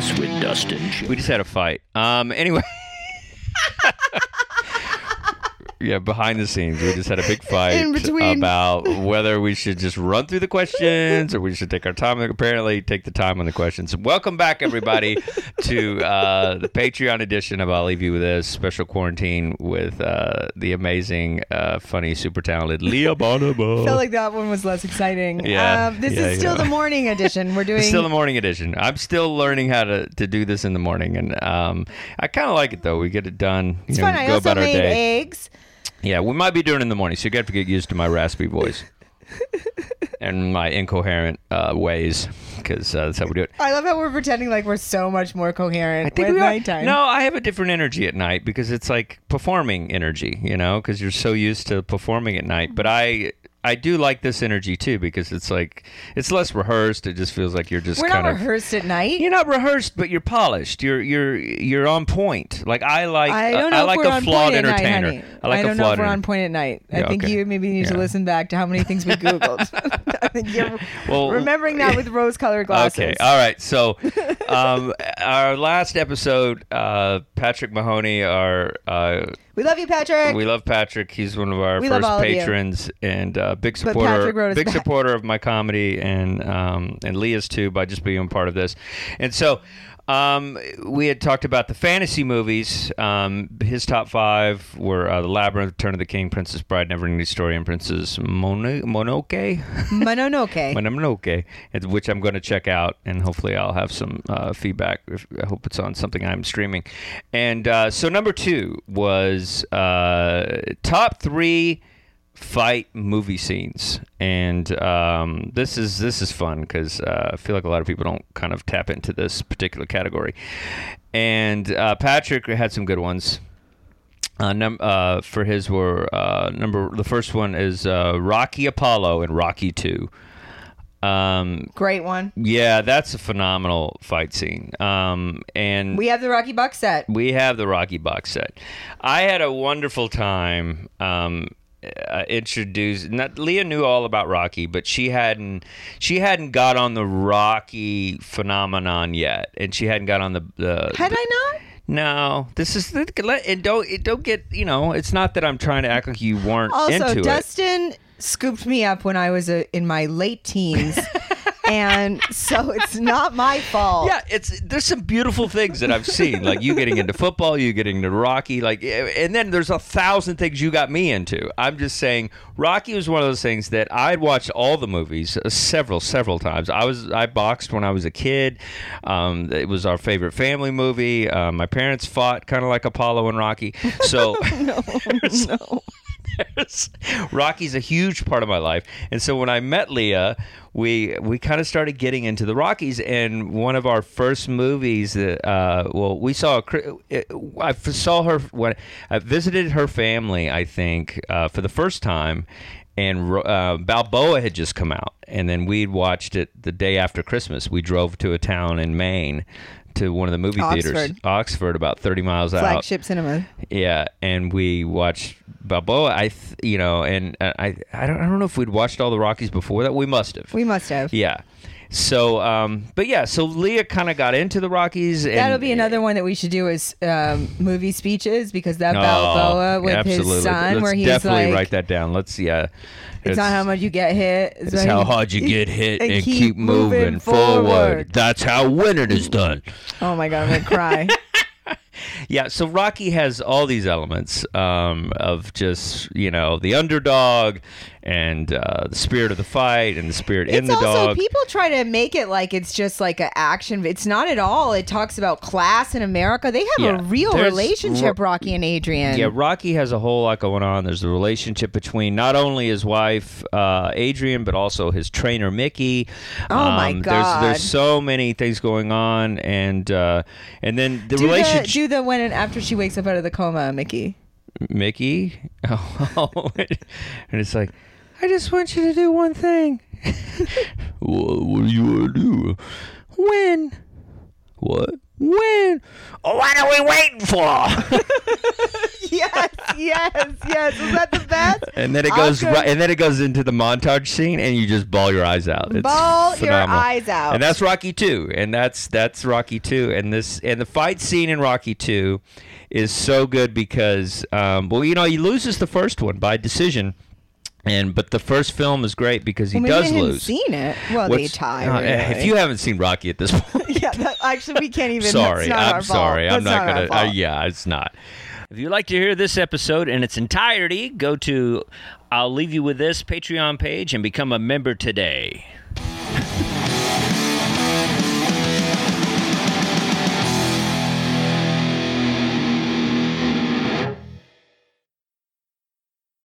this with Dustin. We just had a fight. Um. Anyway. Yeah, behind the scenes, we just had a big fight In between. about whether we should just run through the questions or we should take our time. Apparently, take the time on the questions. Welcome back, everybody, to uh, the Patreon edition of I'll Leave You with This special quarantine with uh, the amazing, uh, funny, super talented Leah Bonaba. felt like that one was less exciting. Yeah, Um, this yeah, is still yeah. the morning edition. We're doing. It's still the morning edition. I'm still learning how to, to do this in the morning, and um, I kind of like it though. We get it done. You know, fun. I also about our made day. eggs. Yeah, we might be doing it in the morning, so you got to get used to my raspy voice and my incoherent uh, ways, because uh, that's how we do it. I love how we're pretending like we're so much more coherent I think are. nighttime. No, I have a different energy at night because it's like performing energy, you know, because you're so used to performing at night. But I. I do like this energy too because it's like it's less rehearsed. It just feels like you're just we're kind not of rehearsed at night. You're not rehearsed, but you're polished. You're you're you're on point. Like I like I don't know I like a flawed night, entertainer. honey. I like don't a know if we're on point at night. I Yeah, think okay. you maybe need to listen back to how many things we googled. I think you're Well, remembering that with rose-colored glasses. Okay, all right. So, um, our last episode, uh, Patrick Mahoney, our uh, We love you, Patrick. we love Patrick. He's one of our We first patrons and uh, big supporter, Patrick wrote us big back. supporter of my comedy and um, and Leah's too by just being part of this. And so. Um, we had talked about the fantasy movies. Um, his top five were uh, The Labyrinth, Turn of the King, Princess Bride, Neverending Story, and Princess Mono- Mononoke. Mononoke. Mononoke, which I'm going to check out, and hopefully I'll have some uh, feedback. If, I hope it's on something I'm streaming. And uh, so number two was uh, top three fight movie scenes, and um, this is this is fun because uh, I feel like a lot of people don't kind of tap into this particular category. And uh, Patrick had some good ones. Uh, num- uh, for his were uh, number the first one is uh, Rocky Apollo and Rocky Two. Um, Great one. yeah, that's a phenomenal fight scene. Um, and We have the Rocky box set. we have the Rocky box set. I had a wonderful time. Um, uh, introduced. Not, Leah knew all about Rocky, but she hadn't. She hadn't got on the Rocky phenomenon yet, and she hadn't got on the. the Had I not? no, this is and don't it don't get you know. It's not that I'm trying to act like you weren't Also, into it. Dustin scooped me up when I was uh in my late teens. and so it's not my fault. Yeah, it's there's some beautiful things that I've seen, like you getting into football, you getting into Rocky, like, eh, and then there's a thousand things you got me into. I'm just saying, Rocky was one of those things that I'd watched all the movies uh, several, several times. I was I boxed when I was a kid. Um, it was our favorite family movie. Uh, my parents fought kind of like Apollo and Rocky, so no, no. Rocky's a huge part of my life, and so when I met Leah, we we kind of started getting into the Rockies. And one of our first movies that uh, well, we saw. A, it- I saw her when I visited her family. I think uh, for the first time. And uh, Balboa had just come out, and then we'd watched it the day after Christmas. We drove to a town in Maine, to one of the movie theaters, Oxford. Oxford, about thirty miles out. Flagship cinema. Yeah, and we watched Balboa. I, th- you know, and uh, I, I don't, I don't know if we'd watched all the Rockies before that. We must have. We must have. yeah. So, um, but yeah, so Leah kind of got into the Rockies. And, That'll be another one that we should do is um, movie speeches because that Oh, Balboa with absolutely. his son, Let's where he's definitely like, write that down. Let's yeah. "It's not how much you get hit; it's, It's how hard you get hit and and, keep keep, moving, moving forward. forward. That's how winning is done. Oh my god, I'm gonna cry. Yeah, so Rocky has all these elements um, of just you know the underdog and uh, the spirit of the fight and the spirit in the dog. it's also dog. people try to make it like it's just like an action. It's not at all. It talks about class in America. They have Yeah, a real there's relationship, Ro- Rocky and Adrian. Yeah, Rocky has a whole lot going on. There's the relationship between not only his wife uh, Adrian, but also his trainer Mickey. Oh, my Um, God. There's, there's so many things going on, and uh, and then the do the relationship do the when and after she wakes up out of the coma, Mickey. Mickey, oh, and it's like, I just want you to do one thing. what, what do you want to do? Win. What? Win. Oh, what are we waiting for? Yes, yes. Was that the best? And then it goes Oscar- right, and then it goes into the montage scene, and you just ball your eyes out. It's Bawl your eyes out. And that's Rocky Two, and that's that's Rocky Two, and this and the fight scene in Rocky Two is so good because, um, well, you know, he loses the first one by decision, and but the first film is great because he Well, does lose. seen it. Well, they What's- tie. uh. If you haven't seen Rocky at this point, yeah, that, actually, we can't even. sorry, not I'm our fault. sorry, I'm That's not our gonna. Uh, yeah, it's not. If you'd like to hear this episode in its entirety, go to I'll leave you with this Patreon page and become a member today.